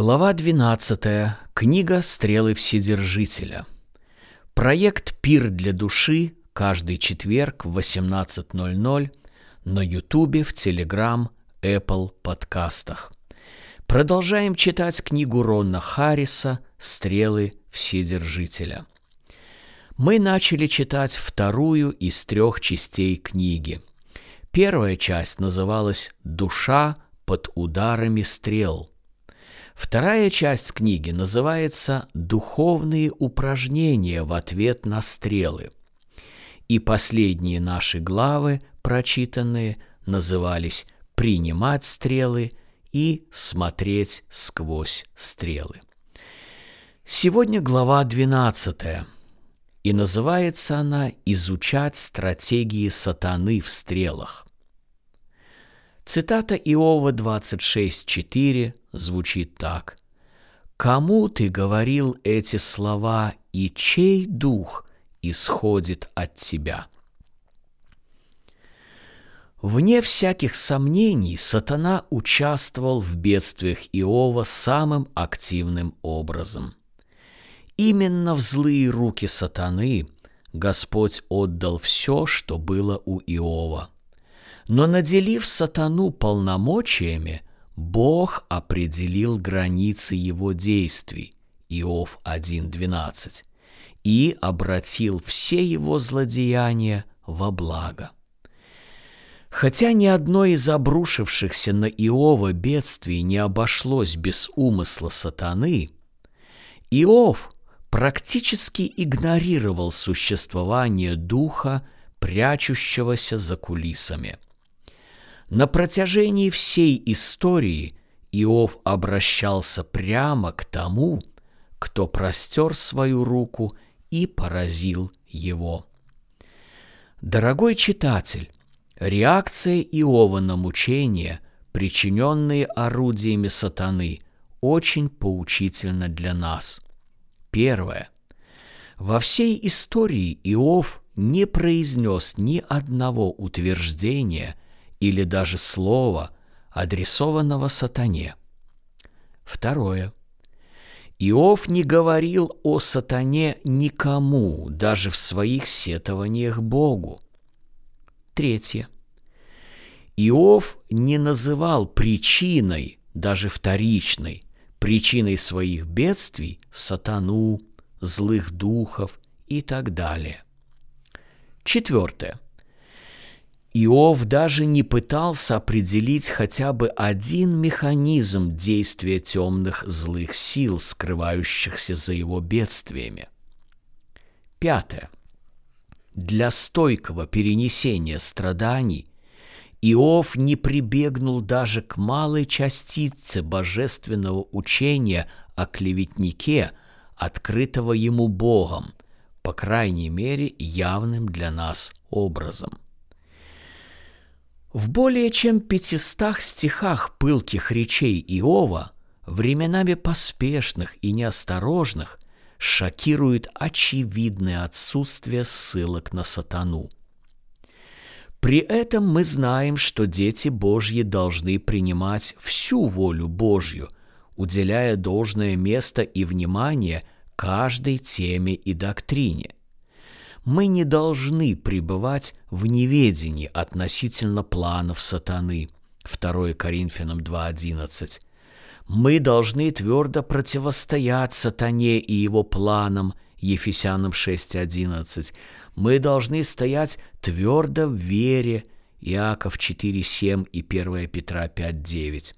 Глава 12. Книга «Стрелы Вседержителя». Проект «Пир для души» каждый четверг в 18.00 на Ютубе, в Телеграм, Apple подкастах. Продолжаем читать книгу Ронна Харриса «Стрелы Вседержителя». Мы начали читать вторую из трех частей книги. Первая часть называлась «Душа под ударами стрел», Вторая часть книги называется «Духовные упражнения в ответ на стрелы». И последние наши главы, прочитанные, назывались «Принимать стрелы» и «Смотреть сквозь стрелы». Сегодня глава 12, и называется она «Изучать стратегии сатаны в стрелах». Цитата Иова 26.4 звучит так. «Кому ты говорил эти слова, и чей дух исходит от тебя?» Вне всяких сомнений сатана участвовал в бедствиях Иова самым активным образом. Именно в злые руки сатаны Господь отдал все, что было у Иова – но наделив сатану полномочиями, Бог определил границы его действий, Иов 1.12, и обратил все его злодеяния во благо. Хотя ни одно из обрушившихся на Иова бедствий не обошлось без умысла сатаны, Иов практически игнорировал существование духа, прячущегося за кулисами – на протяжении всей истории Иов обращался прямо к тому, кто простер свою руку и поразил его. Дорогой читатель, реакция Иова на мучения, причиненные орудиями сатаны, очень поучительна для нас. Первое. Во всей истории Иов не произнес ни одного утверждения – или даже слова, адресованного сатане. Второе. Иов не говорил о сатане никому, даже в своих сетованиях Богу. Третье. Иов не называл причиной, даже вторичной, причиной своих бедствий сатану, злых духов и так далее. Четвертое. Иов даже не пытался определить хотя бы один механизм действия темных злых сил, скрывающихся за его бедствиями. Пятое. Для стойкого перенесения страданий Иов не прибегнул даже к малой частице божественного учения о клеветнике, открытого ему Богом, по крайней мере явным для нас образом – в более чем пятистах стихах пылких речей Иова, временами поспешных и неосторожных, шокирует очевидное отсутствие ссылок на сатану. При этом мы знаем, что дети Божьи должны принимать всю волю Божью, уделяя должное место и внимание каждой теме и доктрине мы не должны пребывать в неведении относительно планов сатаны. 2 Коринфянам 2.11. Мы должны твердо противостоять сатане и его планам. Ефесянам 6.11. Мы должны стоять твердо в вере. Иаков 4.7 и 1 Петра 5.9.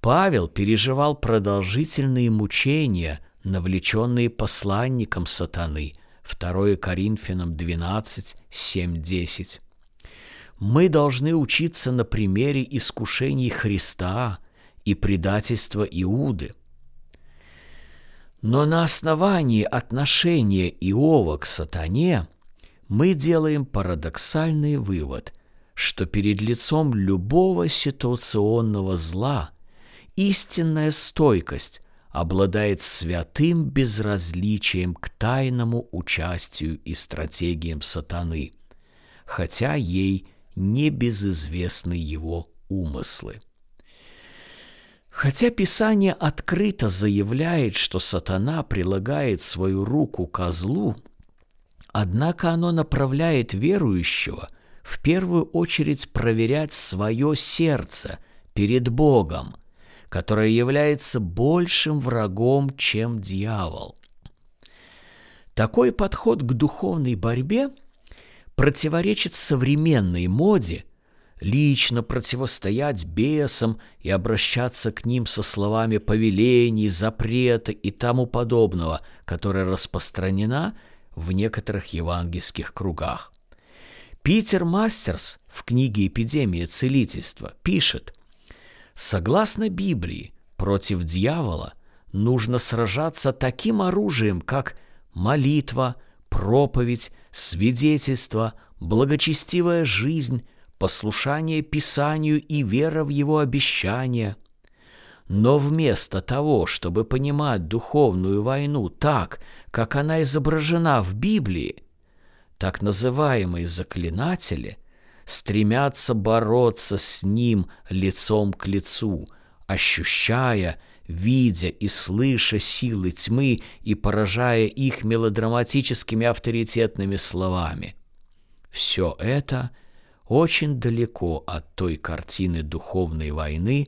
Павел переживал продолжительные мучения, навлеченные посланником сатаны – 2 Коринфянам 12, 7, 10. Мы должны учиться на примере искушений Христа и предательства Иуды. Но на основании отношения Иова к сатане мы делаем парадоксальный вывод, что перед лицом любого ситуационного зла истинная стойкость – обладает святым безразличием к тайному участию и стратегиям сатаны, хотя ей не безызвестны его умыслы. Хотя Писание открыто заявляет, что сатана прилагает свою руку козлу, однако оно направляет верующего в первую очередь проверять свое сердце перед Богом, которое является большим врагом, чем дьявол. Такой подход к духовной борьбе противоречит современной моде – лично противостоять бесам и обращаться к ним со словами повелений, запрета и тому подобного, которая распространена в некоторых евангельских кругах. Питер Мастерс в книге «Эпидемия целительства» пишет, «Согласно Библии, против дьявола нужно сражаться таким оружием, как молитва, проповедь, свидетельство, благочестивая жизнь, послушание Писанию и вера в его обещания. Но вместо того, чтобы понимать духовную войну так, как она изображена в Библии, так называемые заклинатели стремятся бороться с ним лицом к лицу, ощущая, видя и слыша силы тьмы и поражая их мелодраматическими авторитетными словами. Все это – очень далеко от той картины духовной войны,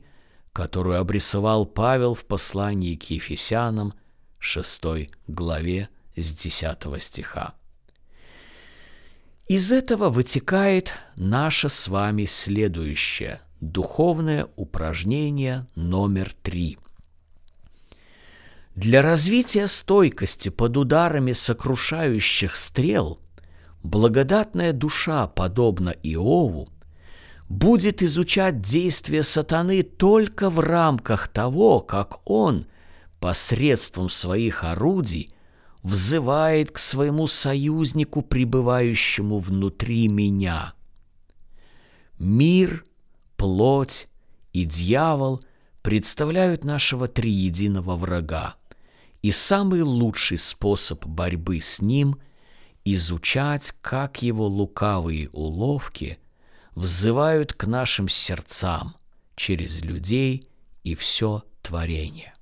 которую обрисовал Павел в послании к Ефесянам 6 главе с 10 стиха. Из этого вытекает наше с вами следующее духовное упражнение номер три. Для развития стойкости под ударами сокрушающих стрел благодатная душа, подобно Иову, будет изучать действия сатаны только в рамках того, как он посредством своих орудий взывает к своему союзнику, пребывающему внутри меня. Мир, плоть и дьявол представляют нашего триединого врага, и самый лучший способ борьбы с ним – изучать, как его лукавые уловки взывают к нашим сердцам через людей и все творение.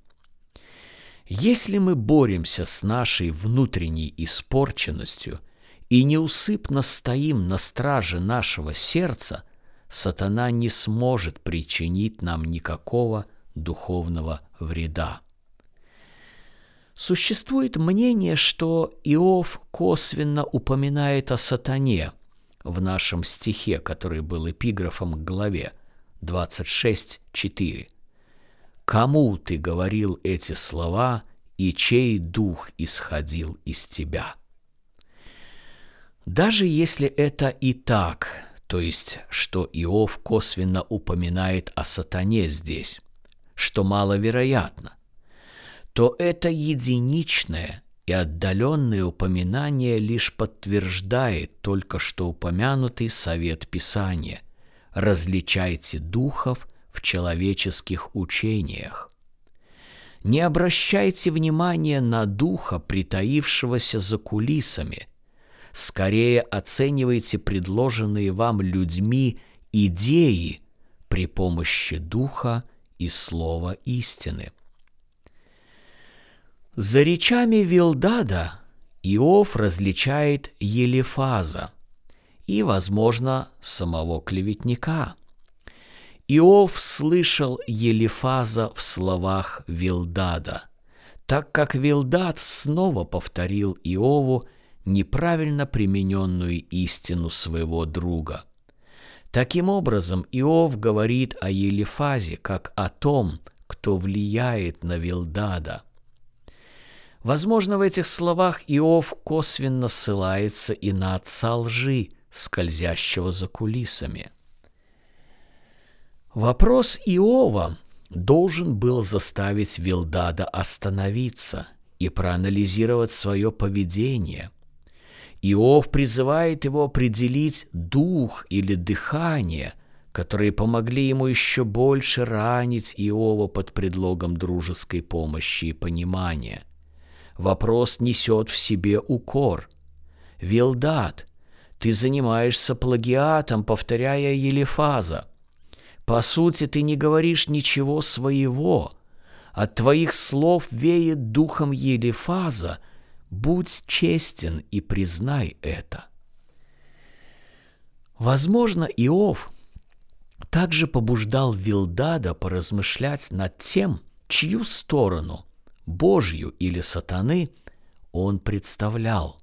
Если мы боремся с нашей внутренней испорченностью и неусыпно стоим на страже нашего сердца, сатана не сможет причинить нам никакого духовного вреда. Существует мнение, что Иов косвенно упоминает о сатане в нашем стихе, который был эпиграфом к главе 26.4. «Кому ты говорил эти слова, и чей дух исходил из тебя?» Даже если это и так, то есть, что Иов косвенно упоминает о сатане здесь, что маловероятно – то это единичное и отдаленное упоминание лишь подтверждает только что упомянутый совет Писания «различайте духов в человеческих учениях». Не обращайте внимания на духа, притаившегося за кулисами. Скорее оценивайте предложенные вам людьми идеи при помощи духа и слова истины – за речами Вилдада Иов различает Елифаза и, возможно, самого клеветника. Иов слышал Елифаза в словах Вилдада, так как Вилдад снова повторил Иову неправильно примененную истину своего друга. Таким образом, Иов говорит о Елифазе как о том, кто влияет на Вилдада – Возможно, в этих словах Иов косвенно ссылается и на отца лжи, скользящего за кулисами. Вопрос Иова должен был заставить Вилдада остановиться и проанализировать свое поведение. Иов призывает его определить дух или дыхание, которые помогли ему еще больше ранить Иова под предлогом дружеской помощи и понимания – Вопрос несет в себе укор. Вилдат, ты занимаешься плагиатом, повторяя Елифаза. По сути, ты не говоришь ничего своего. От твоих слов веет духом Елифаза. Будь честен и признай это. Возможно, Иов также побуждал Вилдада поразмышлять над тем, чью сторону, Божью или сатаны, он представлял.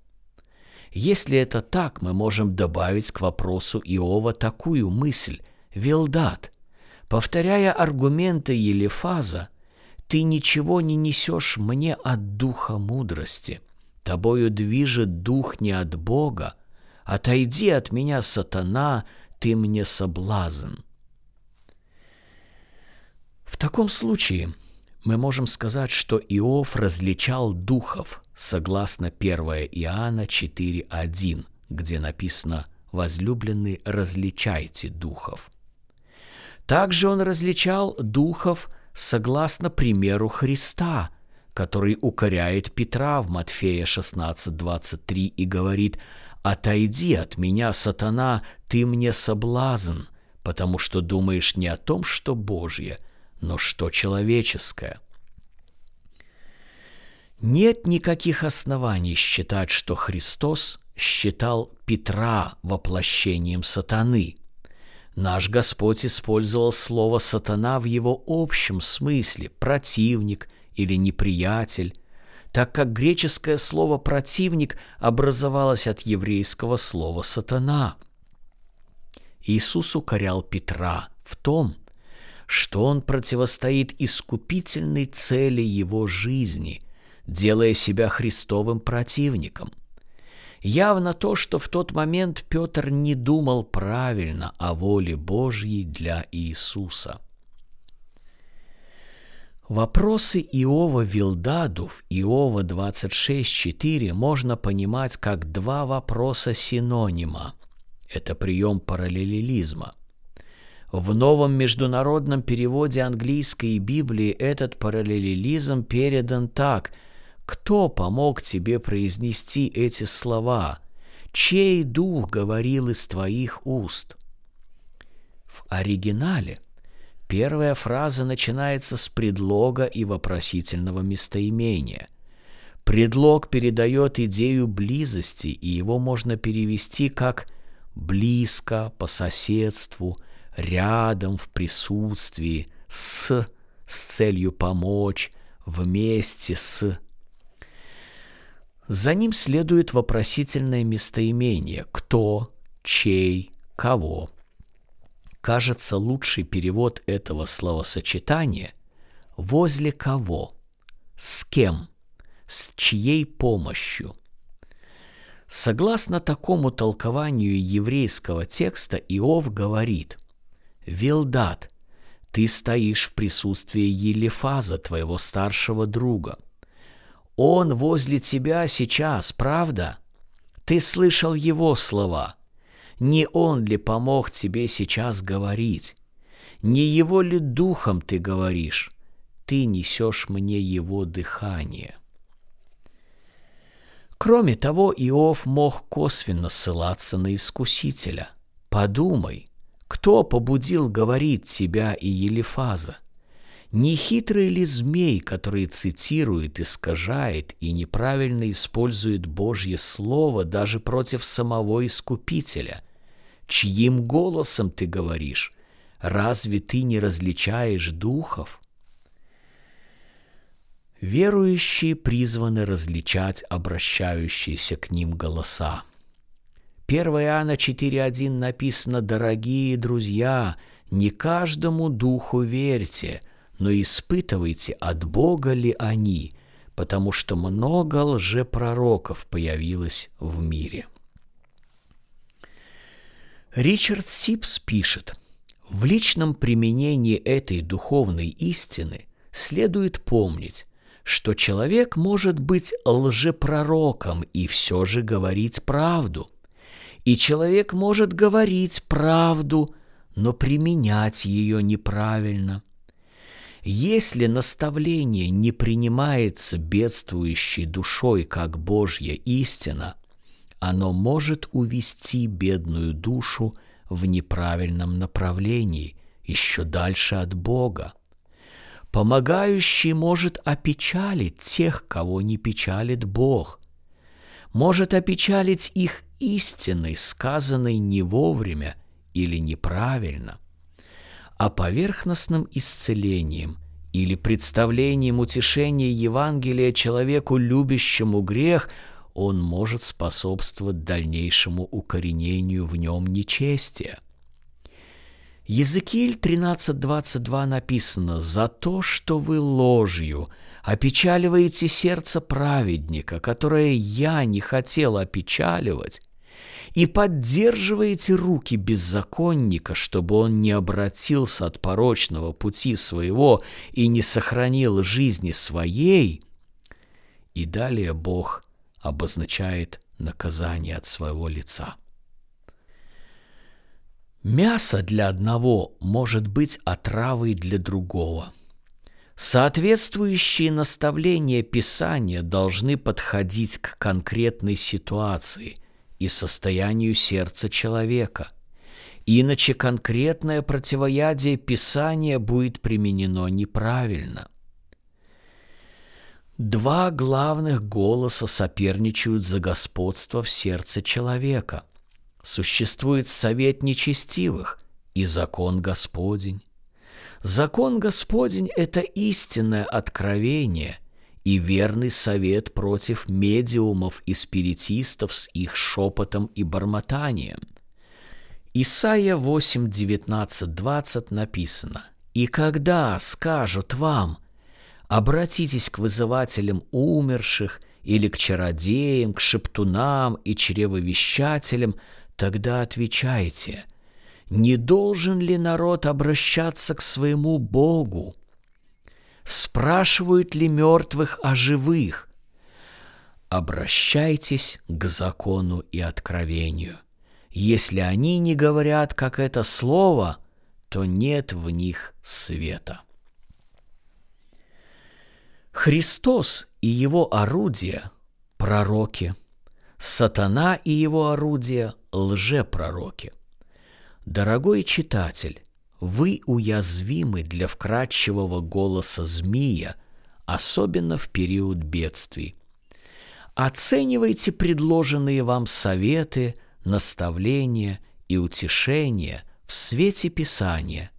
Если это так, мы можем добавить к вопросу Иова такую мысль. Вилдад, повторяя аргументы Елифаза, ты ничего не несешь мне от духа мудрости. Тобою движет дух не от Бога. Отойди от меня, сатана, ты мне соблазн. В таком случае мы можем сказать, что Иов различал духов, согласно 1 Иоанна 4.1, где написано «Возлюбленные, различайте духов». Также он различал духов согласно примеру Христа, который укоряет Петра в Матфея 16.23 и говорит «Отойди от меня, сатана, ты мне соблазн, потому что думаешь не о том, что Божье – но что человеческое? Нет никаких оснований считать, что Христос считал Петра воплощением сатаны. Наш Господь использовал слово «сатана» в его общем смысле – противник или неприятель, так как греческое слово «противник» образовалось от еврейского слова «сатана». Иисус укорял Петра в том, что он противостоит искупительной цели его жизни, делая себя Христовым противником. Явно то, что в тот момент Петр не думал правильно о воле Божьей для Иисуса. Вопросы Иова Вилдаду в Иова 26.4 можно понимать как два вопроса синонима. Это прием параллелизма – в новом международном переводе английской Библии этот параллелизм передан так. Кто помог тебе произнести эти слова? Чей дух говорил из твоих уст? В оригинале первая фраза начинается с предлога и вопросительного местоимения. Предлог передает идею близости, и его можно перевести как «близко», «по соседству», рядом, в присутствии, с, с целью помочь, вместе с. За ним следует вопросительное местоимение «кто», «чей», «кого». Кажется, лучший перевод этого словосочетания «возле кого», «с кем», «с чьей помощью». Согласно такому толкованию еврейского текста, Иов говорит – Вилдат, ты стоишь в присутствии Елифаза, твоего старшего друга. Он возле тебя сейчас, правда? Ты слышал его слова. Не он ли помог тебе сейчас говорить? Не его ли духом ты говоришь? Ты несешь мне его дыхание. Кроме того, Иов мог косвенно ссылаться на Искусителя. Подумай, кто побудил говорить тебя и Елифаза? Не хитрый ли змей, который цитирует, искажает и неправильно использует Божье Слово даже против самого Искупителя? Чьим голосом ты говоришь? Разве ты не различаешь духов? Верующие призваны различать обращающиеся к ним голоса – 1 Иоанна 4.1 написано «Дорогие друзья, не каждому духу верьте, но испытывайте, от Бога ли они, потому что много лжепророков появилось в мире». Ричард Сипс пишет, в личном применении этой духовной истины следует помнить, что человек может быть лжепророком и все же говорить правду – и человек может говорить правду, но применять ее неправильно. Если наставление не принимается бедствующей душой как Божья истина, оно может увести бедную душу в неправильном направлении, еще дальше от Бога. Помогающий может опечалить тех, кого не печалит Бог. Может опечалить их истиной, сказанной не вовремя или неправильно. А поверхностным исцелением или представлением утешения Евангелия человеку, любящему грех, он может способствовать дальнейшему укоренению в нем нечестия – Езекииль 13.22 написано «За то, что вы ложью опечаливаете сердце праведника, которое я не хотел опечаливать, и поддерживаете руки беззаконника, чтобы он не обратился от порочного пути своего и не сохранил жизни своей». И далее Бог обозначает наказание от своего лица – Мясо для одного может быть отравой для другого. Соответствующие наставления Писания должны подходить к конкретной ситуации и состоянию сердца человека. Иначе конкретное противоядие Писания будет применено неправильно. Два главных голоса соперничают за господство в сердце человека – Существует совет нечестивых и закон Господень. Закон Господень – это истинное откровение и верный совет против медиумов и спиритистов с их шепотом и бормотанием. Исайя 8, 19, 20 написано «И когда скажут вам, обратитесь к вызывателям умерших или к чародеям, к шептунам и чревовещателям – Тогда отвечайте, не должен ли народ обращаться к своему Богу? Спрашивают ли мертвых о живых? Обращайтесь к закону и откровению. Если они не говорят, как это слово, то нет в них света. Христос и его орудия – пророки – Сатана и его орудия – лжепророки. Дорогой читатель, вы уязвимы для вкрадчивого голоса змея, особенно в период бедствий. Оценивайте предложенные вам советы, наставления и утешения в свете Писания,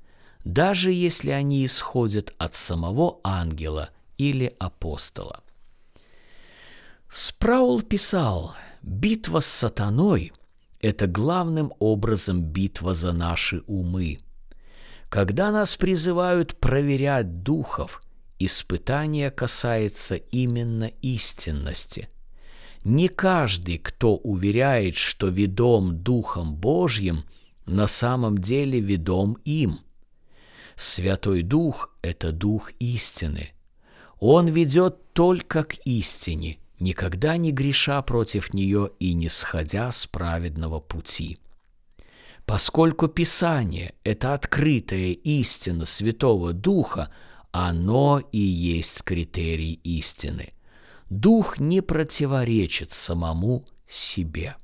даже если они исходят от самого ангела или апостола. Спраул писал – Битва с сатаной – это главным образом битва за наши умы. Когда нас призывают проверять духов, испытание касается именно истинности. Не каждый, кто уверяет, что ведом Духом Божьим, на самом деле ведом им. Святой Дух – это Дух истины. Он ведет только к истине, никогда не греша против нее и не сходя с праведного пути. Поскольку Писание – это открытая истина Святого Духа, оно и есть критерий истины. Дух не противоречит самому себе.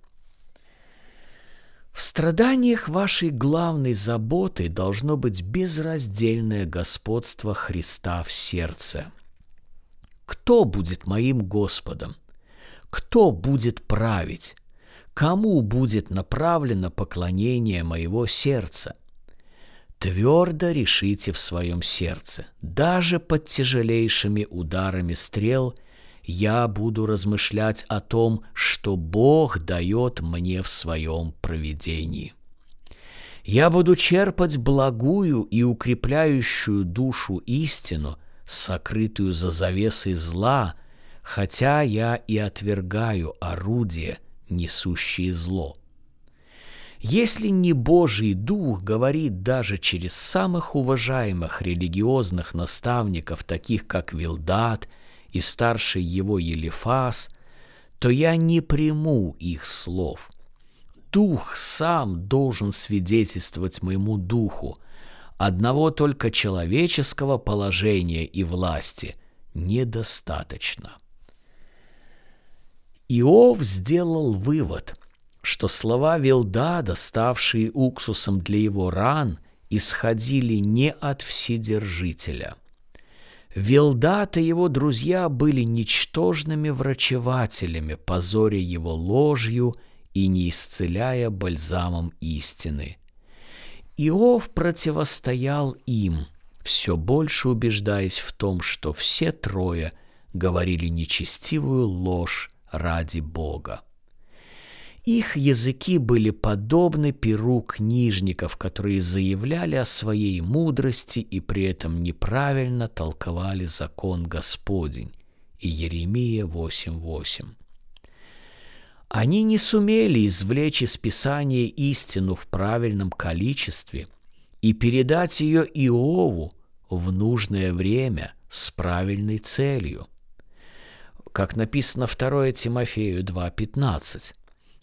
В страданиях вашей главной заботой должно быть безраздельное господство Христа в сердце – кто будет моим Господом? Кто будет править? Кому будет направлено поклонение моего сердца? Твердо решите в своем сердце, даже под тяжелейшими ударами стрел я буду размышлять о том, что Бог дает мне в своем провидении. Я буду черпать благую и укрепляющую душу истину – сокрытую за завесой зла, хотя я и отвергаю орудия, несущие зло. Если не Божий Дух говорит даже через самых уважаемых религиозных наставников, таких как Вилдат и старший его Елифас, то я не приму их слов. Дух сам должен свидетельствовать моему духу – Одного только человеческого положения и власти недостаточно. Иов сделал вывод, что слова Вилдада, ставшие уксусом для его ран исходили не от Вседержителя. Вилдат и его друзья были ничтожными врачевателями, позоря его ложью и не исцеляя бальзамом истины. Иов противостоял им, все больше убеждаясь в том, что все трое говорили нечестивую ложь ради Бога. Их языки были подобны перу книжников, которые заявляли о своей мудрости и при этом неправильно толковали закон Господень. И Еремия 8.8. Они не сумели извлечь из Писания истину в правильном количестве и передать ее Иову в нужное время с правильной целью. Как написано 2 Тимофею 2.15.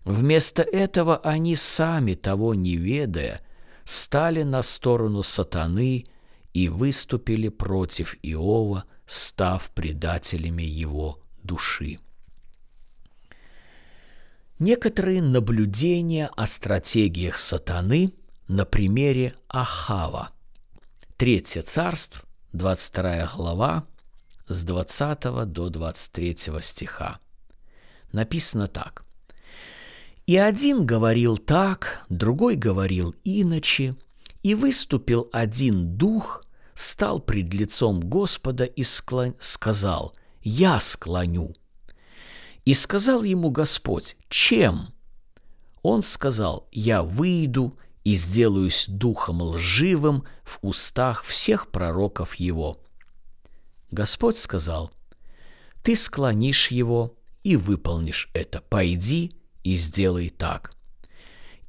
Вместо этого они сами, того не ведая, стали на сторону сатаны и выступили против Иова, став предателями его души. Некоторые наблюдения о стратегиях сатаны на примере Ахава. Третье царство, 22 глава, с 20 до 23 стиха. Написано так. И один говорил так, другой говорил иначе, и выступил один дух, стал пред лицом Господа и склон... сказал, «Я склоню». И сказал ему Господь, «Чем?» Он сказал, «Я выйду и сделаюсь духом лживым в устах всех пророков его». Господь сказал, «Ты склонишь его и выполнишь это. Пойди и сделай так.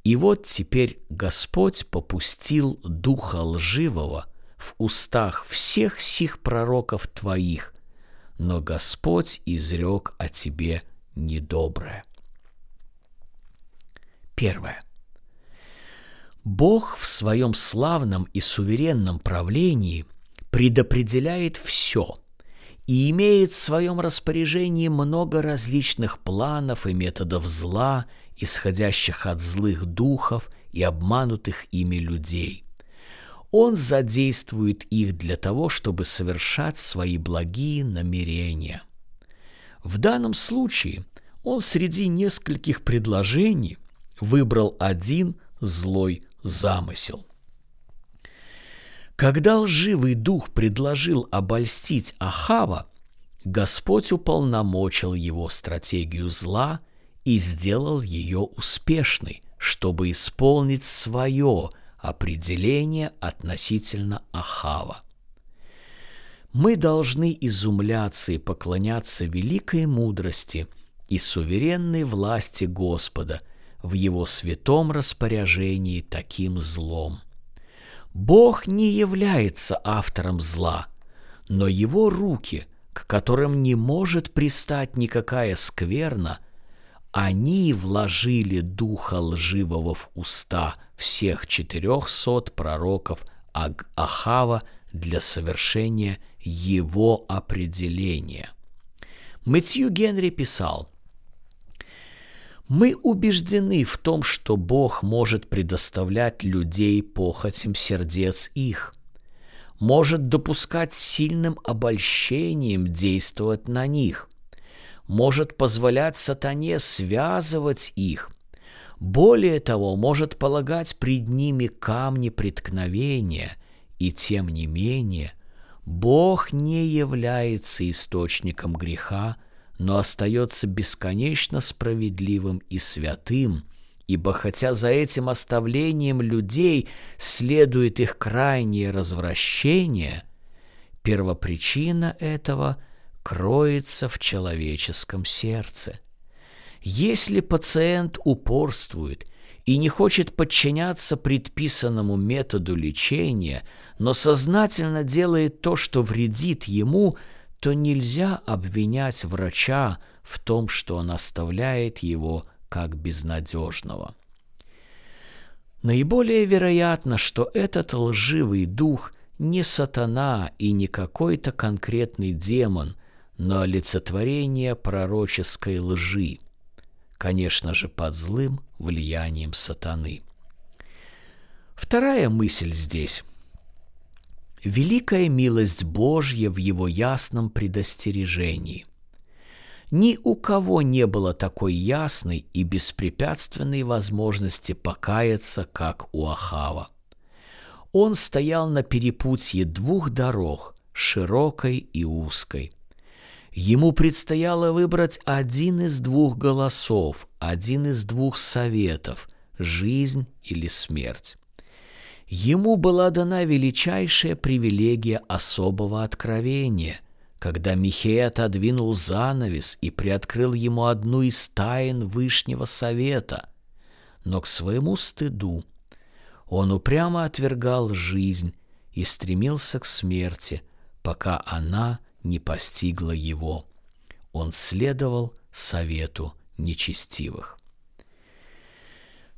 И вот теперь Господь попустил духа лживого в устах всех сих пророков твоих, но Господь изрек о тебе недоброе. Первое. Бог в своем славном и суверенном правлении предопределяет все – и имеет в своем распоряжении много различных планов и методов зла, исходящих от злых духов и обманутых ими людей. Он задействует их для того, чтобы совершать свои благие намерения. В данном случае он среди нескольких предложений выбрал один злой замысел – когда лживый дух предложил обольстить Ахава, Господь уполномочил его стратегию зла и сделал ее успешной, чтобы исполнить свое определение относительно Ахава. Мы должны изумляться и поклоняться великой мудрости и суверенной власти Господа в Его святом распоряжении таким злом. Бог не является автором зла, но его руки, к которым не может пристать никакая скверна, они вложили духа лживого в уста всех четырехсот пророков Ахава для совершения его определения. Мэтью Генри писал – мы убеждены в том, что Бог может предоставлять людей похотям сердец их, может допускать сильным обольщением действовать на них, может позволять сатане связывать их, более того, может полагать пред ними камни преткновения, и тем не менее Бог не является источником греха, но остается бесконечно справедливым и святым, ибо хотя за этим оставлением людей следует их крайнее развращение, первопричина этого кроется в человеческом сердце. Если пациент упорствует и не хочет подчиняться предписанному методу лечения, но сознательно делает то, что вредит ему – то нельзя обвинять врача в том, что он оставляет его как безнадежного. Наиболее вероятно, что этот лживый дух не сатана и не какой-то конкретный демон, но олицетворение пророческой лжи, конечно же, под злым влиянием сатаны. Вторая мысль здесь. Великая милость Божья в его ясном предостережении. Ни у кого не было такой ясной и беспрепятственной возможности покаяться, как у Ахава. Он стоял на перепутье двух дорог, широкой и узкой. Ему предстояло выбрать один из двух голосов, один из двух советов – жизнь или смерть. Ему была дана величайшая привилегия особого откровения, когда Михей отодвинул занавес и приоткрыл ему одну из тайн Вышнего Совета. Но к своему стыду он упрямо отвергал жизнь и стремился к смерти, пока она не постигла его. Он следовал совету нечестивых.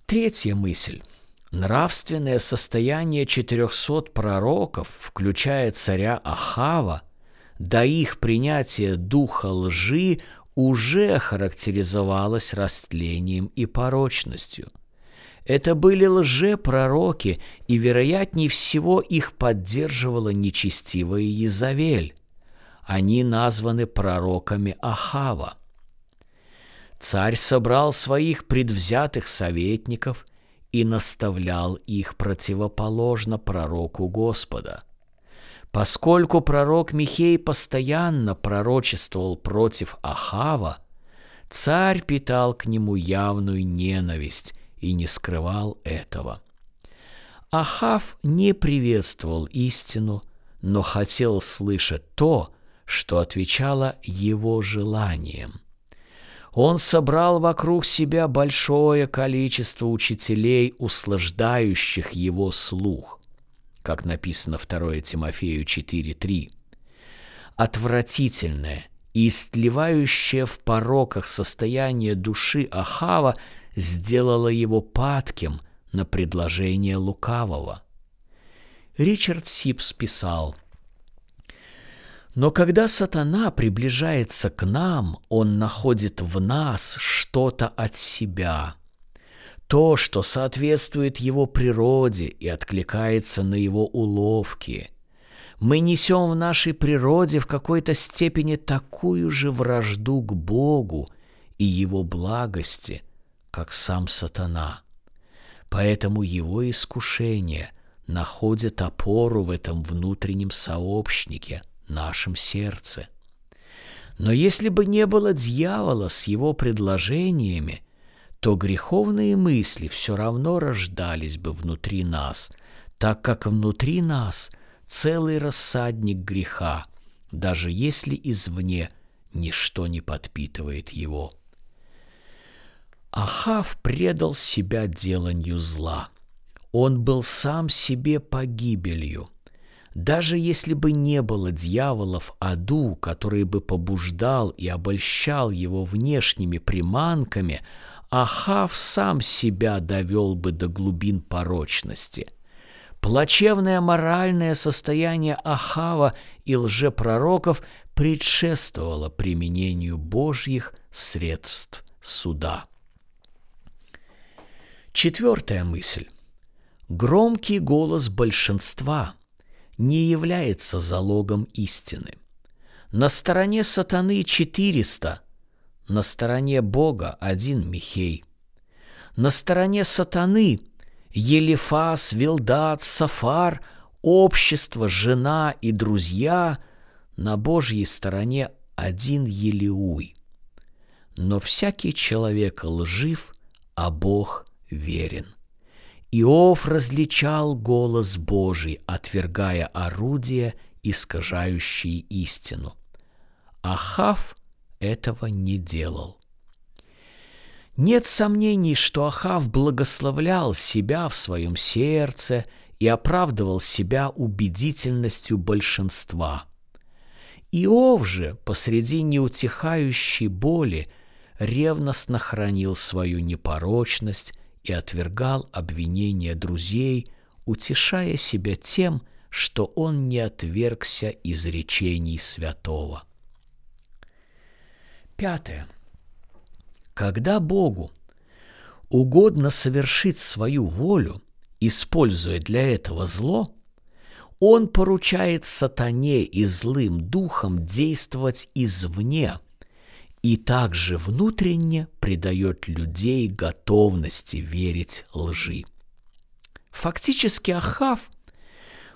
Третья мысль. Нравственное состояние четырехсот пророков, включая царя Ахава, до их принятия духа лжи уже характеризовалось растлением и порочностью. Это были лжепророки, и, вероятнее всего, их поддерживала нечестивая Езавель – они названы пророками Ахава. Царь собрал своих предвзятых советников и наставлял их противоположно пророку Господа. Поскольку пророк Михей постоянно пророчествовал против Ахава, царь питал к нему явную ненависть и не скрывал этого. Ахав не приветствовал истину, но хотел слышать то, что отвечало его желаниям. Он собрал вокруг себя большое количество учителей, услаждающих его слух, как написано 2 Тимофею 4.3. Отвратительное и истлевающее в пороках состояние души Ахава сделало его падким на предложение лукавого. Ричард Сипс писал – но когда сатана приближается к нам, он находит в нас что-то от себя. То, что соответствует его природе и откликается на его уловки. Мы несем в нашей природе в какой-то степени такую же вражду к Богу и его благости, как сам сатана. Поэтому его искушение находит опору в этом внутреннем сообщнике – нашем сердце. Но если бы не было дьявола с его предложениями, то греховные мысли все равно рождались бы внутри нас, так как внутри нас целый рассадник греха, даже если извне ничто не подпитывает его. Ахав предал себя деланию зла. Он был сам себе погибелью – даже если бы не было дьявола в аду, который бы побуждал и обольщал его внешними приманками, Ахав сам себя довел бы до глубин порочности. Плачевное моральное состояние Ахава и лжепророков предшествовало применению Божьих средств суда. Четвертая мысль. Громкий голос большинства – не является залогом истины. На стороне сатаны 400, на стороне Бога один Михей. На стороне сатаны Елифас, Вилдат, Сафар, общество, жена и друзья, на Божьей стороне один Елиуй. Но всякий человек лжив, а Бог верен. Иов различал голос Божий, отвергая орудия, искажающие истину. Ахав этого не делал. Нет сомнений, что Ахав благословлял себя в своем сердце и оправдывал себя убедительностью большинства. Иов же посреди неутихающей боли ревностно хранил свою непорочность и отвергал обвинения друзей, утешая себя тем, что он не отвергся изречений святого. Пятое. Когда Богу угодно совершить свою волю, используя для этого зло, он поручает сатане и злым духам действовать извне и также внутренне придает людей готовности верить лжи. Фактически Ахав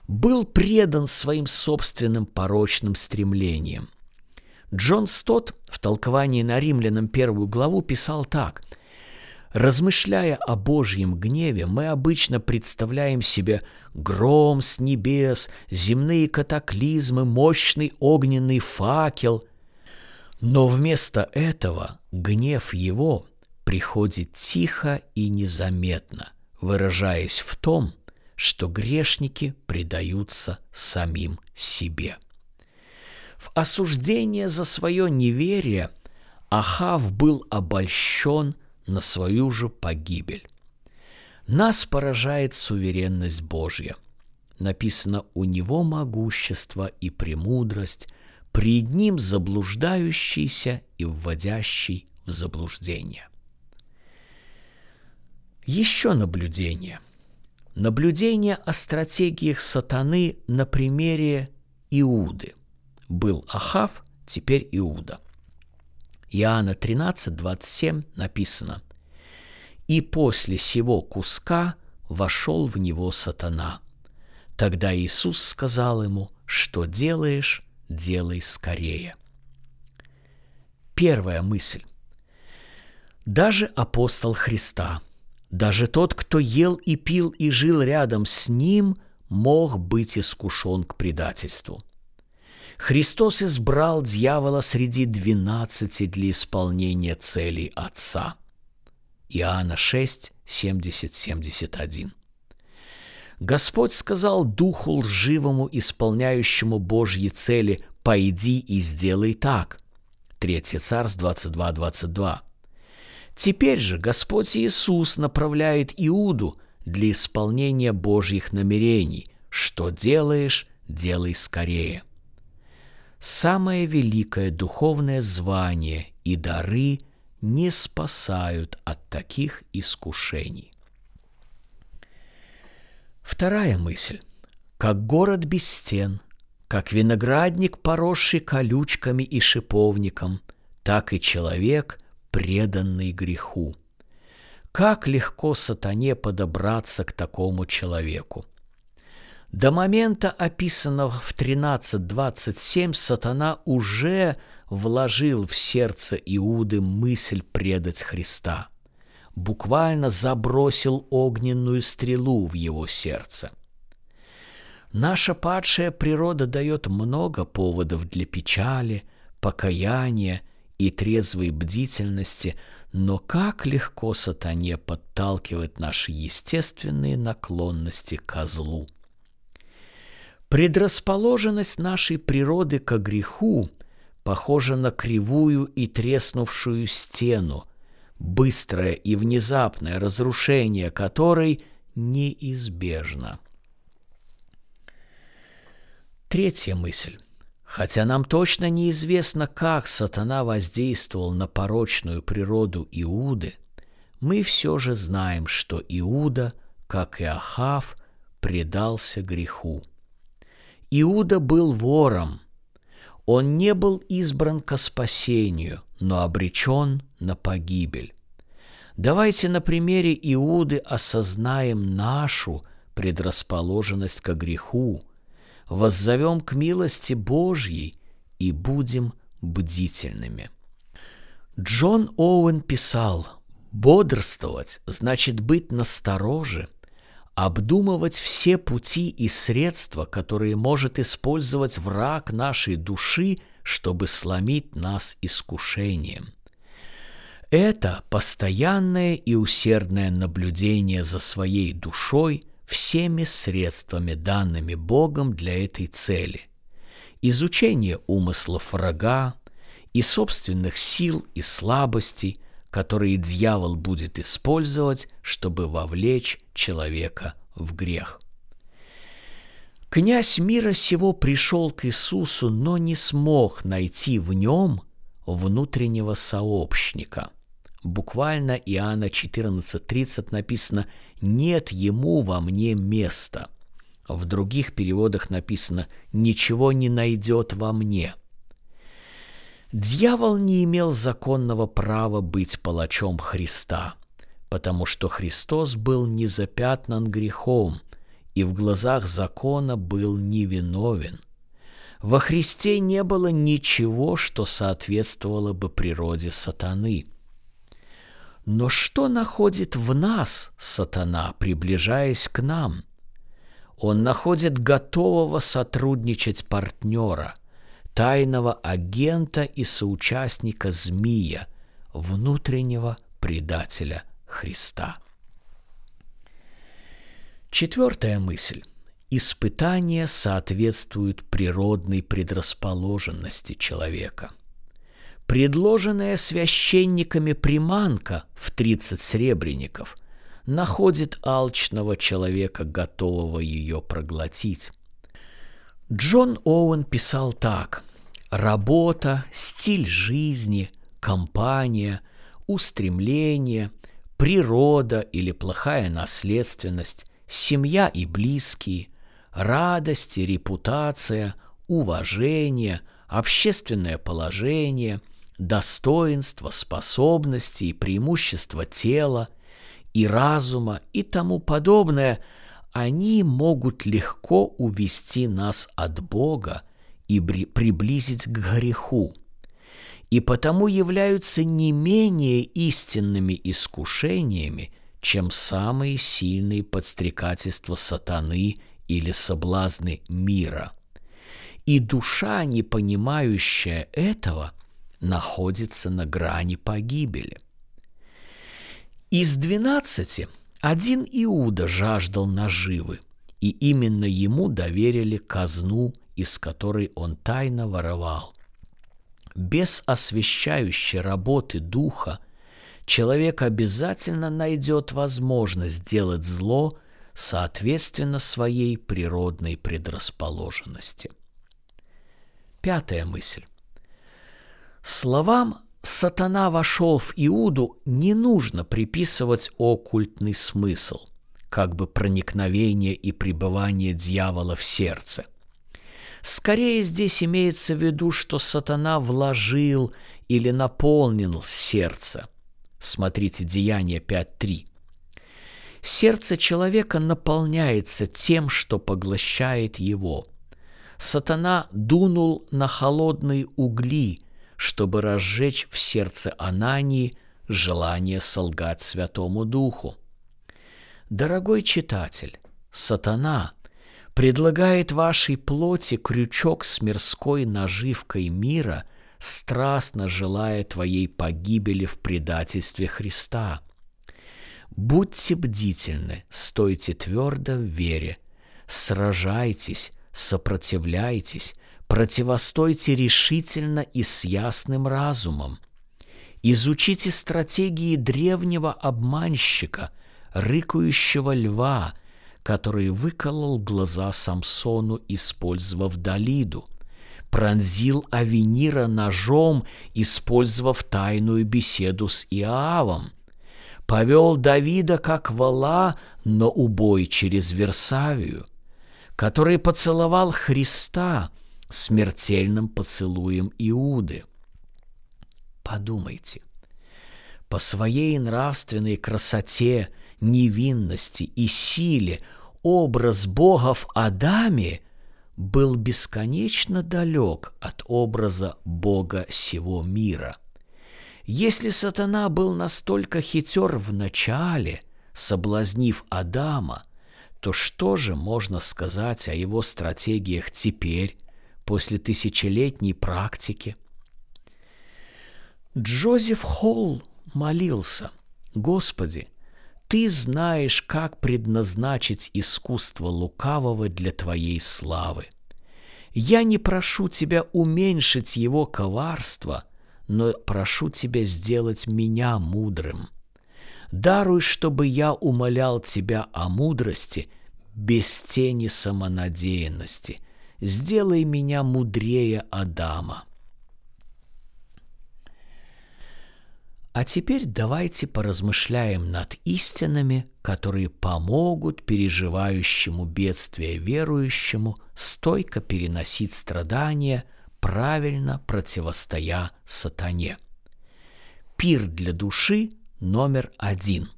был предан своим собственным порочным стремлениям. Джон Стот в толковании на римлянам первую главу писал так – Размышляя о Божьем гневе, мы обычно представляем себе гром с небес, земные катаклизмы, мощный огненный факел. Но вместо этого гнев его приходит тихо и незаметно, выражаясь в том, что грешники предаются самим себе. В осуждение за свое неверие Ахав был обольщен на свою же погибель. Нас поражает суверенность Божья. Написано «У него могущество и премудрость, пред ним заблуждающийся и вводящий в заблуждение». Еще наблюдение. Наблюдение о стратегиях сатаны на примере Иуды. Был Ахав, теперь Иуда – Иоанна 13, 27 написано «И после сего куска вошел в него сатана. Тогда Иисус сказал ему, что делаешь, делай скорее». Первая мысль. Даже апостол Христа, даже тот, кто ел и пил и жил рядом с ним, мог быть искушен к предательству – Христос избрал дьявола среди двенадцати для исполнения целей Отца. Иоанна 6, 70, 71. Господь сказал духу лживому, исполняющему Божьи цели, «Пойди и сделай так». Третье Царств 22, 22. Теперь же Господь Иисус направляет Иуду для исполнения Божьих намерений. Что делаешь, делай скорее – самое великое духовное звание и дары не спасают от таких искушений. Вторая мысль. Как город без стен, как виноградник, поросший колючками и шиповником, так и человек, преданный греху. Как легко сатане подобраться к такому человеку – до момента, описанного в 13.27, сатана уже вложил в сердце Иуды мысль предать Христа. Буквально забросил огненную стрелу в его сердце. Наша падшая природа дает много поводов для печали, покаяния и трезвой бдительности, но как легко сатане подталкивать наши естественные наклонности к злу – Предрасположенность нашей природы к греху похожа на кривую и треснувшую стену, быстрое и внезапное разрушение которой неизбежно. Третья мысль. Хотя нам точно неизвестно, как сатана воздействовал на порочную природу Иуды, мы все же знаем, что Иуда, как и Ахав, предался греху. Иуда был вором. Он не был избран ко спасению, но обречен на погибель. Давайте на примере Иуды осознаем нашу предрасположенность к греху, воззовем к милости Божьей и будем бдительными. Джон Оуэн писал, «Бодрствовать значит быть настороже – обдумывать все пути и средства, которые может использовать враг нашей души, чтобы сломить нас искушением. Это постоянное и усердное наблюдение за своей душой всеми средствами, данными Богом для этой цели. Изучение умыслов врага и собственных сил и слабостей – которые дьявол будет использовать, чтобы вовлечь человека в грех. Князь мира сего пришел к Иисусу, но не смог найти в нем внутреннего сообщника. Буквально Иоанна 14.30 написано «нет ему во мне места». В других переводах написано «ничего не найдет во мне». Дьявол не имел законного права быть палачом Христа, потому что Христос был не запятнан грехом и в глазах закона был невиновен. Во Христе не было ничего, что соответствовало бы природе сатаны. Но что находит в нас сатана, приближаясь к нам? Он находит готового сотрудничать партнера – тайного агента и соучастника змея, внутреннего предателя Христа. Четвертая мысль. Испытания соответствуют природной предрасположенности человека. Предложенная священниками приманка в 30 сребреников находит алчного человека, готового ее проглотить. Джон Оуэн писал так. Работа, стиль жизни, компания, устремление, природа или плохая наследственность, семья и близкие, радость и репутация, уважение, общественное положение, достоинство, способности и преимущества тела и разума и тому подобное – они могут легко увести нас от Бога и приблизить к греху, и потому являются не менее истинными искушениями, чем самые сильные подстрекательства сатаны или соблазны мира. И душа, не понимающая этого, находится на грани погибели. Из двенадцати – один Иуда жаждал наживы, и именно ему доверили казну, из которой он тайно воровал. Без освещающей работы духа человек обязательно найдет возможность делать зло соответственно своей природной предрасположенности. Пятая мысль. Словам сатана вошел в Иуду, не нужно приписывать оккультный смысл, как бы проникновение и пребывание дьявола в сердце. Скорее здесь имеется в виду, что сатана вложил или наполнил сердце. Смотрите Деяние 5.3. Сердце человека наполняется тем, что поглощает его. Сатана дунул на холодные угли – чтобы разжечь в сердце Анании желание солгать Святому Духу. Дорогой читатель, сатана предлагает вашей плоти крючок с мирской наживкой мира, страстно желая твоей погибели в предательстве Христа. Будьте бдительны, стойте твердо в вере, сражайтесь, сопротивляйтесь, Противостойте решительно и с ясным разумом. Изучите стратегии древнего обманщика, рыкающего льва, который выколол глаза Самсону, использовав Далиду, пронзил Авенира ножом, использовав тайную беседу с Иавом, повел Давида как вала, но убой через Версавию, который поцеловал Христа – смертельным поцелуем Иуды. Подумайте, по своей нравственной красоте, невинности и силе образ Бога в Адаме был бесконечно далек от образа Бога всего мира. Если сатана был настолько хитер в начале, соблазнив Адама, то что же можно сказать о его стратегиях теперь, после тысячелетней практики. Джозеф Холл молился, «Господи, Ты знаешь, как предназначить искусство лукавого для Твоей славы. Я не прошу Тебя уменьшить его коварство, но прошу Тебя сделать меня мудрым. Даруй, чтобы я умолял Тебя о мудрости без тени самонадеянности – сделай меня мудрее Адама. А теперь давайте поразмышляем над истинами, которые помогут переживающему бедствие верующему стойко переносить страдания, правильно противостоя сатане. Пир для души номер один.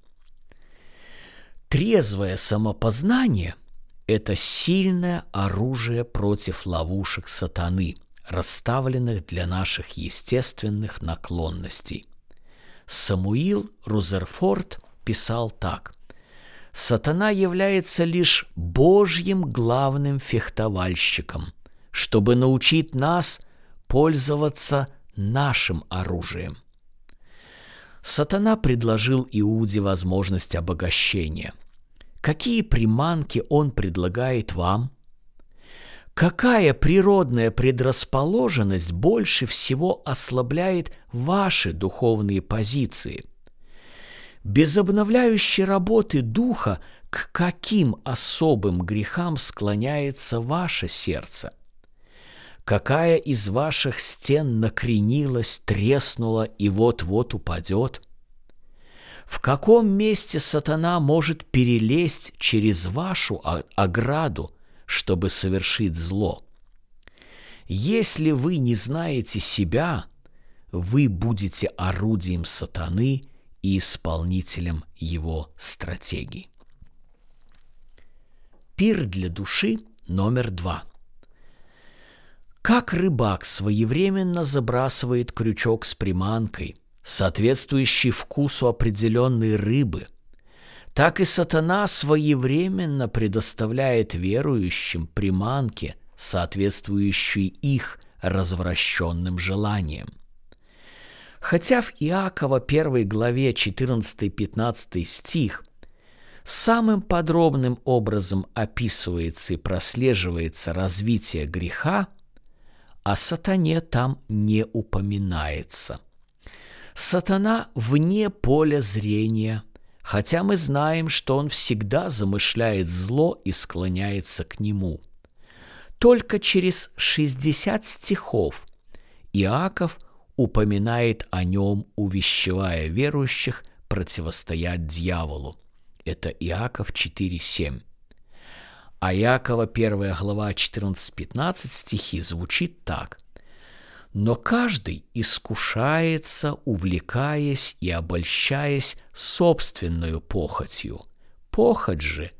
Трезвое самопознание – это сильное оружие против ловушек сатаны, расставленных для наших естественных наклонностей – Самуил Рузерфорд писал так. «Сатана является лишь Божьим главным фехтовальщиком, чтобы научить нас пользоваться нашим оружием». Сатана предложил Иуде возможность обогащения. Какие приманки он предлагает вам? Какая природная предрасположенность больше всего ослабляет ваши духовные позиции? Без обновляющей работы духа к каким особым грехам склоняется ваше сердце? Какая из ваших стен накренилась, треснула и вот-вот упадет? В каком месте сатана может перелезть через вашу ограду – чтобы совершить зло. Если вы не знаете себя, вы будете орудием сатаны и исполнителем его стратегий. Пир для души номер два. Как рыбак своевременно забрасывает крючок с приманкой, соответствующий вкусу определенной рыбы – так и сатана своевременно предоставляет верующим приманки, соответствующие их развращенным желаниям. Хотя в Иакова 1 главе 14-15 стих самым подробным образом описывается и прослеживается развитие греха, о сатане там не упоминается. Сатана вне поля зрения – хотя мы знаем, что он всегда замышляет зло и склоняется к нему. Только через 60 стихов Иаков упоминает о нем, увещевая верующих противостоять дьяволу. Это Иаков 4.7. А Иакова 1 глава 14-15 стихи звучит так. Но каждый искушается, увлекаясь и обольщаясь собственную похотью. Похоть же,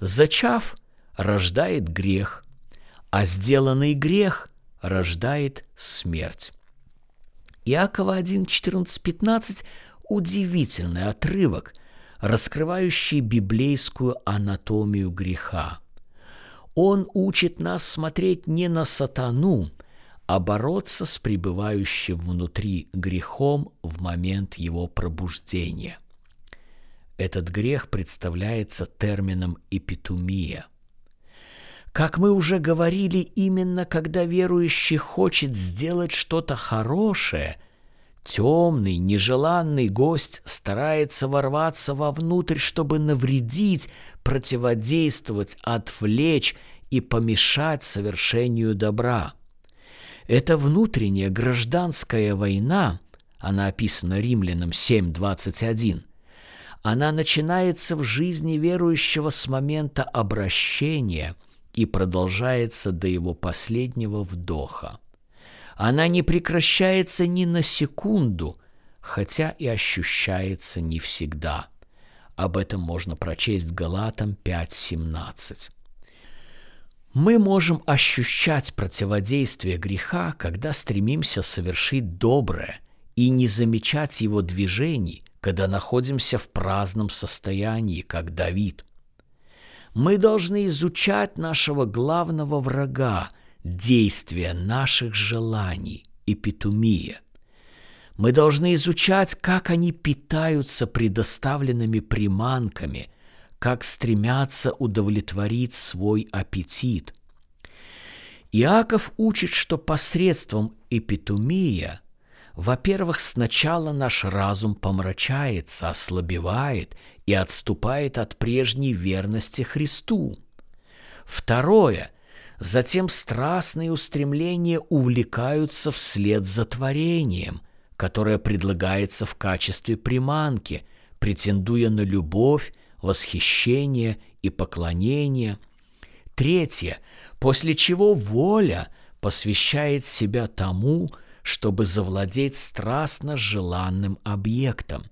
зачав, рождает грех, а сделанный грех рождает смерть. Иакова 1, 14, 15 – удивительный отрывок, раскрывающий библейскую анатомию греха. Он учит нас смотреть не на сатану – а бороться с пребывающим внутри грехом в момент его пробуждения. Этот грех представляется термином «эпитумия». Как мы уже говорили, именно когда верующий хочет сделать что-то хорошее, темный, нежеланный гость старается ворваться вовнутрь, чтобы навредить, противодействовать, отвлечь и помешать совершению добра – эта внутренняя гражданская война, она описана Римлянам 7.21, она начинается в жизни верующего с момента обращения и продолжается до его последнего вдоха. Она не прекращается ни на секунду, хотя и ощущается не всегда. Об этом можно прочесть Галатам 5.17. Мы можем ощущать противодействие греха, когда стремимся совершить доброе и не замечать его движений, когда находимся в праздном состоянии, как Давид. Мы должны изучать нашего главного врага, действия наших желаний, и эпитумия. Мы должны изучать, как они питаются предоставленными приманками – как стремятся удовлетворить свой аппетит. Иаков учит, что посредством эпитумия, во-первых, сначала наш разум помрачается, ослабевает и отступает от прежней верности Христу. Второе – Затем страстные устремления увлекаются вслед за творением, которая предлагается в качестве приманки, претендуя на любовь, восхищение и поклонение. Третье, после чего воля посвящает себя тому, чтобы завладеть страстно желанным объектом.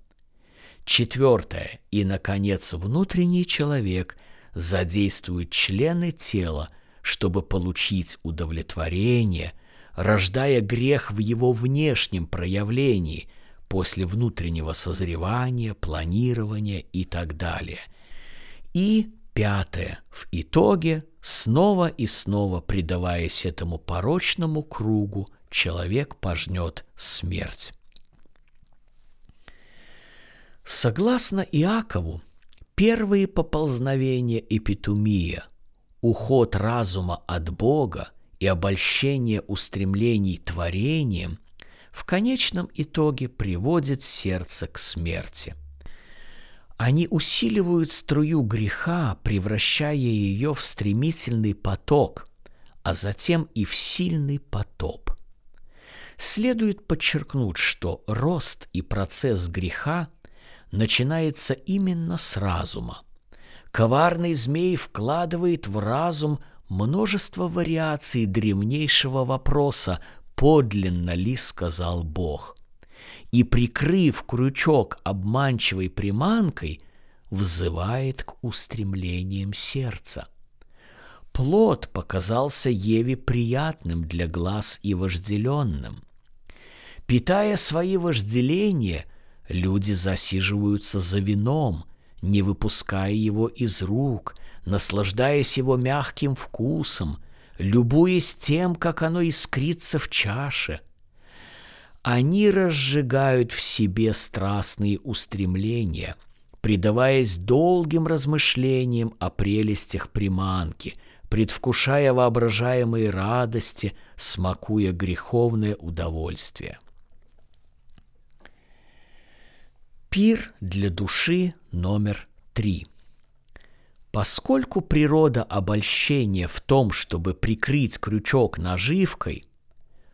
Четвертое, и, наконец, внутренний человек задействует члены тела, чтобы получить удовлетворение, рождая грех в его внешнем проявлении – после внутреннего созревания, планирования и так далее. И пятое. В итоге, снова и снова предаваясь этому порочному кругу, человек пожнет смерть. Согласно Иакову, первые поползновения эпитумия, уход разума от Бога и обольщение устремлений творением – в конечном итоге приводит сердце к смерти. Они усиливают струю греха, превращая ее в стремительный поток, а затем и в сильный потоп. Следует подчеркнуть, что рост и процесс греха начинается именно с разума. Коварный змей вкладывает в разум множество вариаций древнейшего вопроса подлинно ли сказал Бог. И, прикрыв крючок обманчивой приманкой, взывает к устремлениям сердца. Плод показался Еве приятным для глаз и вожделенным. Питая свои вожделения, люди засиживаются за вином, не выпуская его из рук, наслаждаясь его мягким вкусом – любуясь тем, как оно искрится в чаше. Они разжигают в себе страстные устремления, предаваясь долгим размышлениям о прелестях приманки, предвкушая воображаемые радости, смакуя греховное удовольствие. Пир для души номер три – Поскольку природа обольщения в том, чтобы прикрыть крючок наживкой,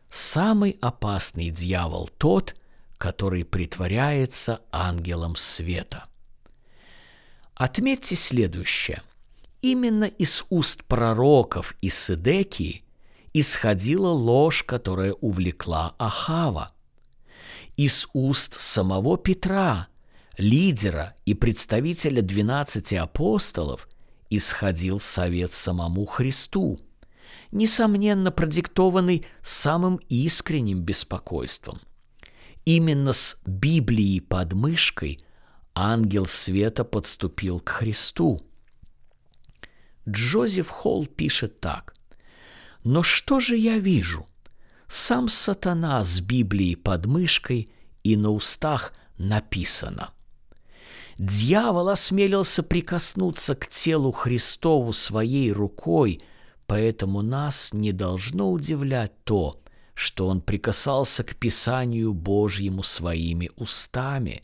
самый опасный дьявол тот, который притворяется ангелом света. Отметьте следующее. Именно из уст пророков и Сидекии исходила ложь, которая увлекла Ахава. Из уст самого Петра – лидера и представителя двенадцати апостолов исходил совет самому Христу, несомненно продиктованный самым искренним беспокойством. Именно с Библией под мышкой ангел света подступил к Христу. Джозеф Холл пишет так. «Но что же я вижу? Сам сатана с Библией под мышкой и на устах написано – Дьявол осмелился прикоснуться к телу Христову своей рукой, поэтому нас не должно удивлять то, что он прикасался к Писанию Божьему своими устами.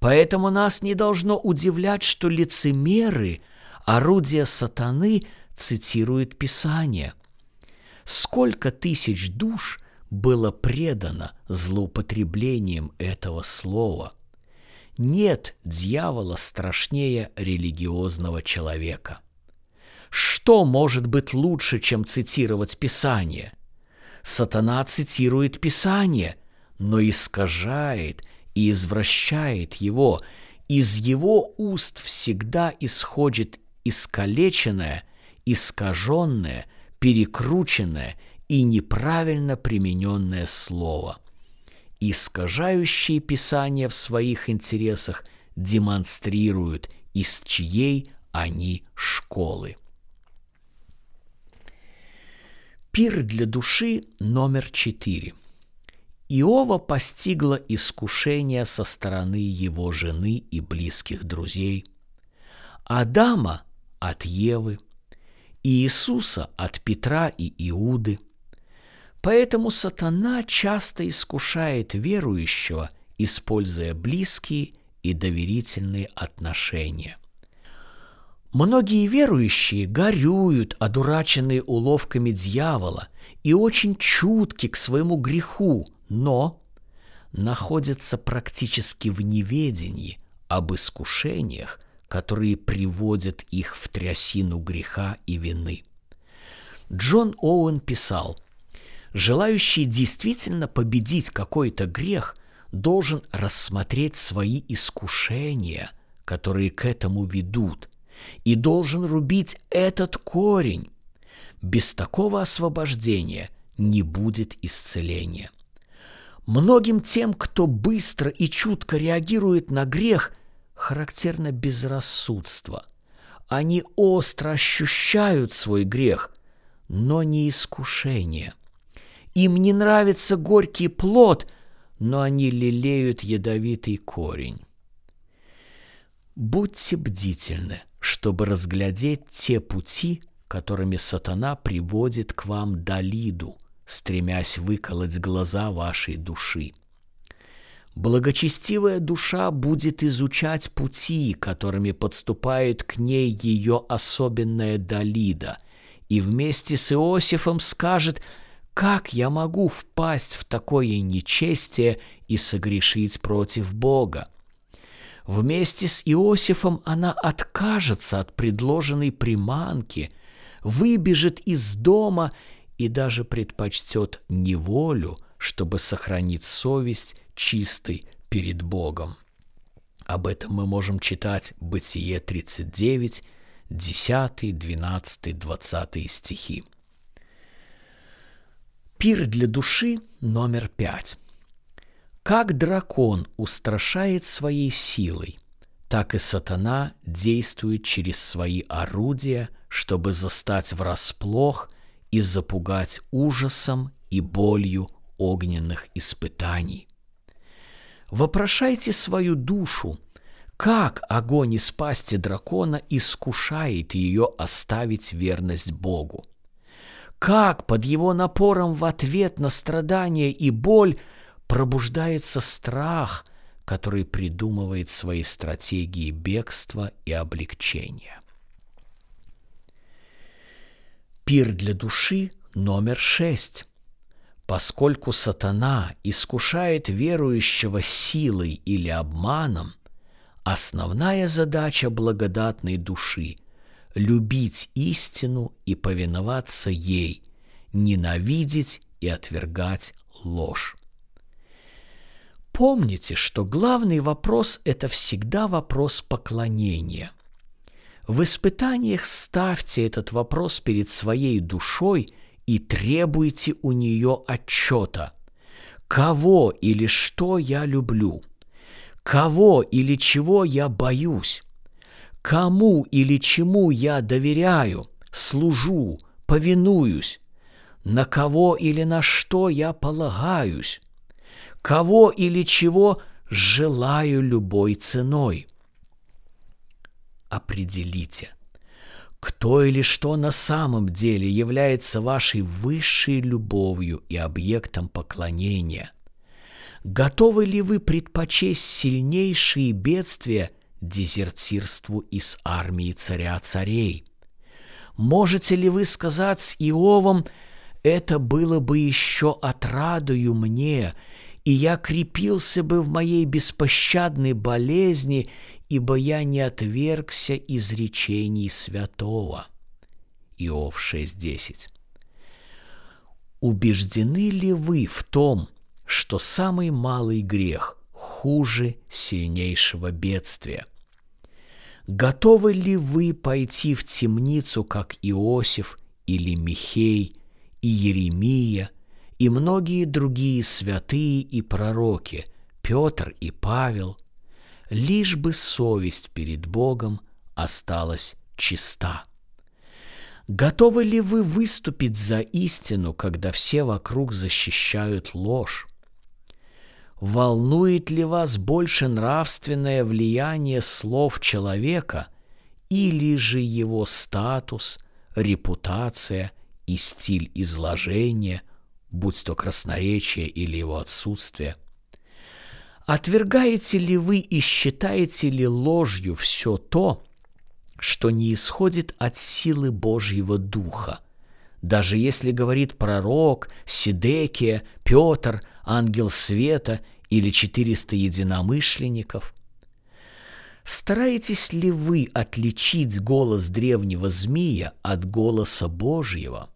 Поэтому нас не должно удивлять, что лицемеры, орудия сатаны, цитируют Писание. Сколько тысяч душ было предано злоупотреблением этого слова – нет дьявола страшнее религиозного человека. Что может быть лучше, чем цитировать Писание? Сатана цитирует Писание, но искажает и извращает его. Из его уст всегда исходит искалеченное, искаженное, перекрученное и неправильно примененное слово – искажающие Писание в своих интересах демонстрируют, из чьей они школы. Пир для души номер четыре. Иова постигло искушение со стороны его жены и близких друзей, Адама от Евы, Иисуса от Петра и Иуды – Поэтому сатана часто искушает верующего, используя близкие и доверительные отношения. Многие верующие горюют, одураченные уловками дьявола, и очень чутки к своему греху, но находятся практически в неведении об искушениях, которые приводят их в трясину греха и вины. Джон Оуэн писал, «Желающий действительно победить какой-то грех должен рассмотреть свои искушения, которые к этому ведут, и должен рубить этот корень. Без такого освобождения не будет исцеления. Многим тем, кто быстро и чутко реагирует на грех, характерно безрассудство. Они остро ощущают свой грех, но не искушение. Им не нравится горький плод, но они лелеют ядовитый корень. Будьте бдительны, чтобы разглядеть те пути, которыми сатана приводит к вам Далиду, стремясь выколоть глаза вашей души. Благочестивая душа будет изучать пути, которыми подступает к ней ее особенная Далида, и вместе с Иосифом скажет, как я могу впасть в такое нечестие и согрешить против Бога. Вместе с Иосифом она откажется от предложенной приманки, выбежит из дома и даже предпочтет неволю, чтобы сохранить совесть чистый перед Богом. Об этом мы можем читать Бытие 39, 10, 12, 20 стихи. Пир для души номер пять. Как дракон устрашает своей силой, так и сатана действует через свои орудия, чтобы застать врасплох и запугать ужасом и болью огненных испытаний. Вопрошайте свою душу, как огонь из пасти дракона искушает ее оставить верность Богу. Как под его напором в ответ на страдания и боль пробуждается страх, который придумывает свои стратегии бегства и облегчения. Пир для души номер шесть. Поскольку сатана искушает верующего силой или обманом, основная задача благодатной души – любить истину и повиноваться ей, ненавидеть и отвергать ложь. Помните, что главный вопрос – это всегда вопрос поклонения. В испытаниях ставьте этот вопрос перед своей душой – и требуйте у нее отчета. Кого или что я люблю? Кого или чего я боюсь? Кому или чему я доверяю, служу, повинуюсь? На кого или на что я полагаюсь? Кого или чего желаю любой ценой? Определите – кто или что на самом деле является вашей высшей любовью и объектом поклонения? Готовы ли вы предпочесть сильнейшие бедствия дезертирству из армии царя царей? Можете ли вы сказать с Иовом, это было бы еще отрадою мне, и я крепился бы в моей беспощадной болезни ибо я не отвергся изречений святого. Иов 6.10. Убеждены ли вы в том, что самый малый грех хуже сильнейшего бедствия? Готовы ли вы пойти в темницу, как Иосиф или Михей и Еремия и многие другие святые и пророки, Петр и Павел – лишь бы совесть перед Богом осталась чиста. Готовы ли вы выступить за истину, когда все вокруг защищают ложь? Волнует ли вас больше нравственное влияние слов человека или же его статус, репутация и стиль изложения, будь то красноречие или его отсутствие – Отвергаете ли вы и считаете ли ложью все то, что не исходит от силы Божьего Духа? Даже если говорит пророк, Сидекия, Петр, ангел света или 400 единомышленников? Стараетесь ли вы отличить голос древнего змея от голоса Божьего?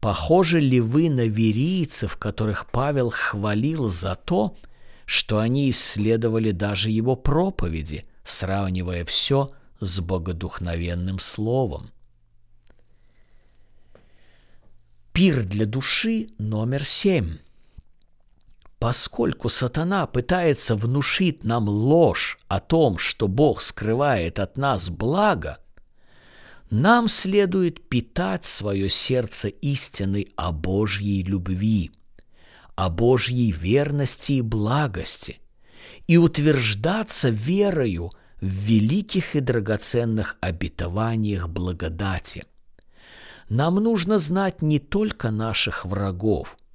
Похожи ли вы на верийцев, которых Павел хвалил за то, что они исследовали даже его проповеди, сравнивая все с богодухновенным словом? Пир для души номер семь. Поскольку сатана пытается внушить нам ложь о том, что Бог скрывает от нас благо, нам следует питать свое сердце истиной о Божьей любви, о Божьей верности и благости, и утверждаться верою в великих и драгоценных обетованиях благодати. Нам нужно знать не только наших врагов –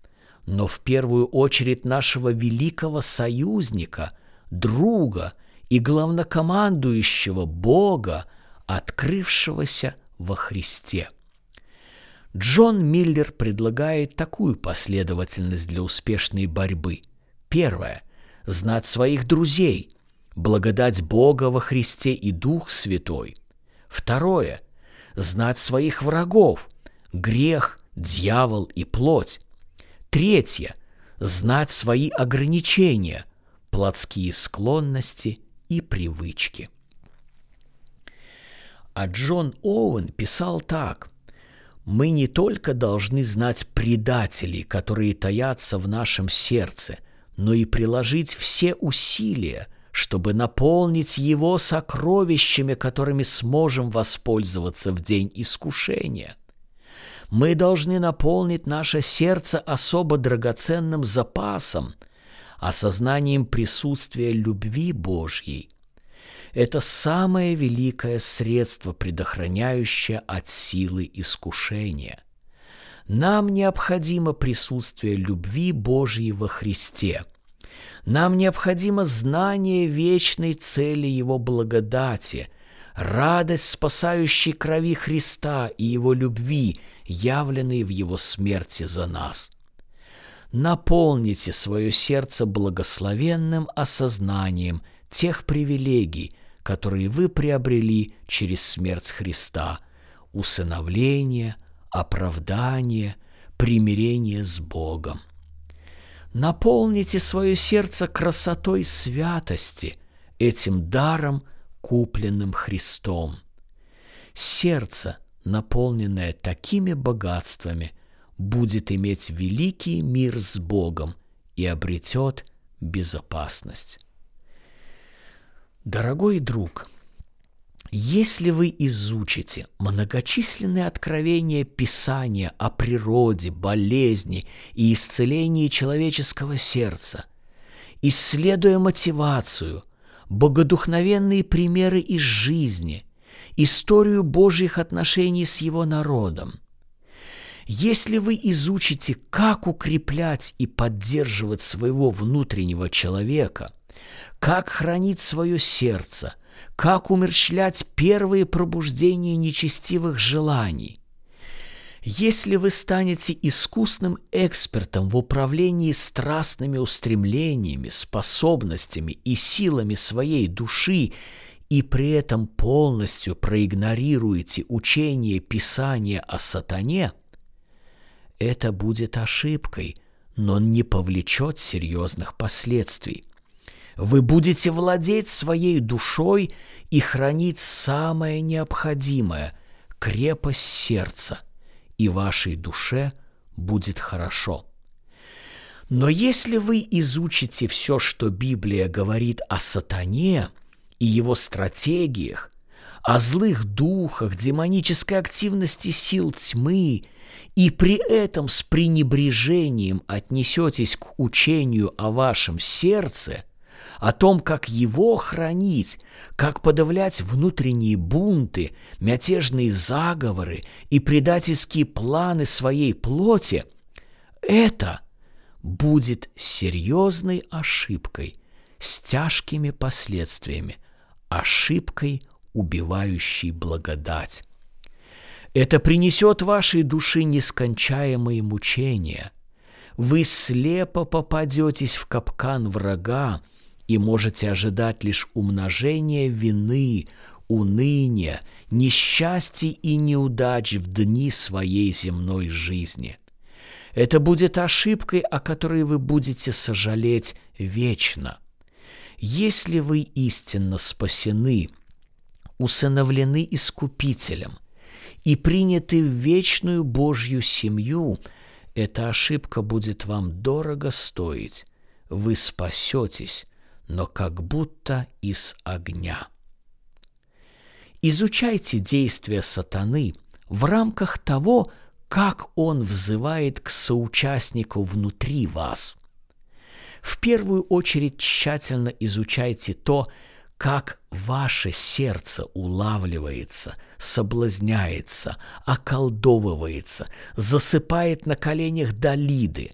но в первую очередь нашего великого союзника, друга и главнокомандующего Бога, открывшегося во Христе. Джон Миллер предлагает такую последовательность для успешной борьбы. Первое – знать своих друзей, благодать Бога во Христе и Дух Святой. Второе – знать своих врагов, грех, дьявол и плоть. Третье – знать свои ограничения, плотские склонности и привычки. А Джон Оуэн писал так. «Мы не только должны знать предателей, которые таятся в нашем сердце, но и приложить все усилия, чтобы наполнить его сокровищами, которыми сможем воспользоваться в день искушения. Мы должны наполнить наше сердце особо драгоценным запасом, осознанием присутствия любви Божьей. Это самое великое средство, предохраняющее от силы искушения. Нам необходимо присутствие любви Божьей во Христе. Нам необходимо знание вечной цели Его благодати, радость спасающей крови Христа и Его любви – явленный в Его смерти за нас. Наполните свое сердце благословенным осознанием тех привилегий, которые вы приобрели через смерть Христа, усыновление, оправдание, примирение с Богом. Наполните свое сердце красотой святости, этим даром, купленным Христом. Сердце – наполненная такими богатствами, будет иметь великий мир с Богом и обретет безопасность. Дорогой друг, если вы изучите многочисленные откровения Писания о природе, болезни и исцелении человеческого сердца, исследуя мотивацию, богодухновенные примеры из жизни – историю Божьих отношений с Его народом. Если вы изучите, как укреплять и поддерживать своего внутреннего человека, как хранить свое сердце, как умерщвлять первые пробуждения нечестивых желаний, если вы станете искусным экспертом в управлении страстными устремлениями, способностями и силами своей души и при этом полностью проигнорируете учение Писания о сатане, это будет ошибкой, но не повлечет серьезных последствий. Вы будете владеть своей душой и хранить самое необходимое – крепость сердца, и вашей душе будет хорошо. Но если вы изучите все, что Библия говорит о сатане – и его стратегиях, о злых духах, демонической активности сил тьмы, и при этом с пренебрежением отнесетесь к учению о вашем сердце, о том, как его хранить, как подавлять внутренние бунты, мятежные заговоры и предательские планы своей плоти, это будет серьезной ошибкой с тяжкими последствиями – ошибкой, убивающей благодать. Это принесет вашей душе нескончаемые мучения. вы слепо попадетесь в капкан врага и можете ожидать лишь умножения вины, уныния, несчастий и неудач в дни своей земной жизни. Это будет ошибкой, о которой вы будете сожалеть вечно. Если вы истинно спасены, усыновлены Искупителем и приняты в вечную Божью семью, эта ошибка будет вам дорого стоить. Вы спасетесь, но как будто из огня. Изучайте действия сатаны в рамках того, как он взывает к соучастнику внутри вас. В первую очередь тщательно изучайте то, как ваше сердце улавливается, соблазняется, околдовывается, засыпает на коленях Далиды,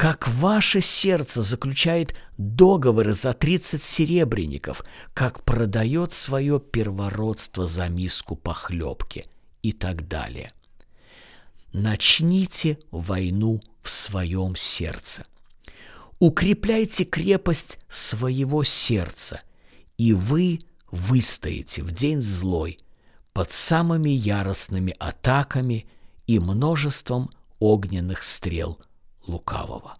как ваше сердце заключает договоры за 30 серебряников, как продает свое первородство за миску похлебки и так далее. Начните войну в своем сердце. Укрепляйте крепость своего сердца – и вы выстоите в день злой под самыми яростными атаками и множеством огненных стрел лукавого.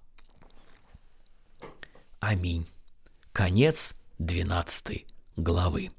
Аминь. Конец 12 главы.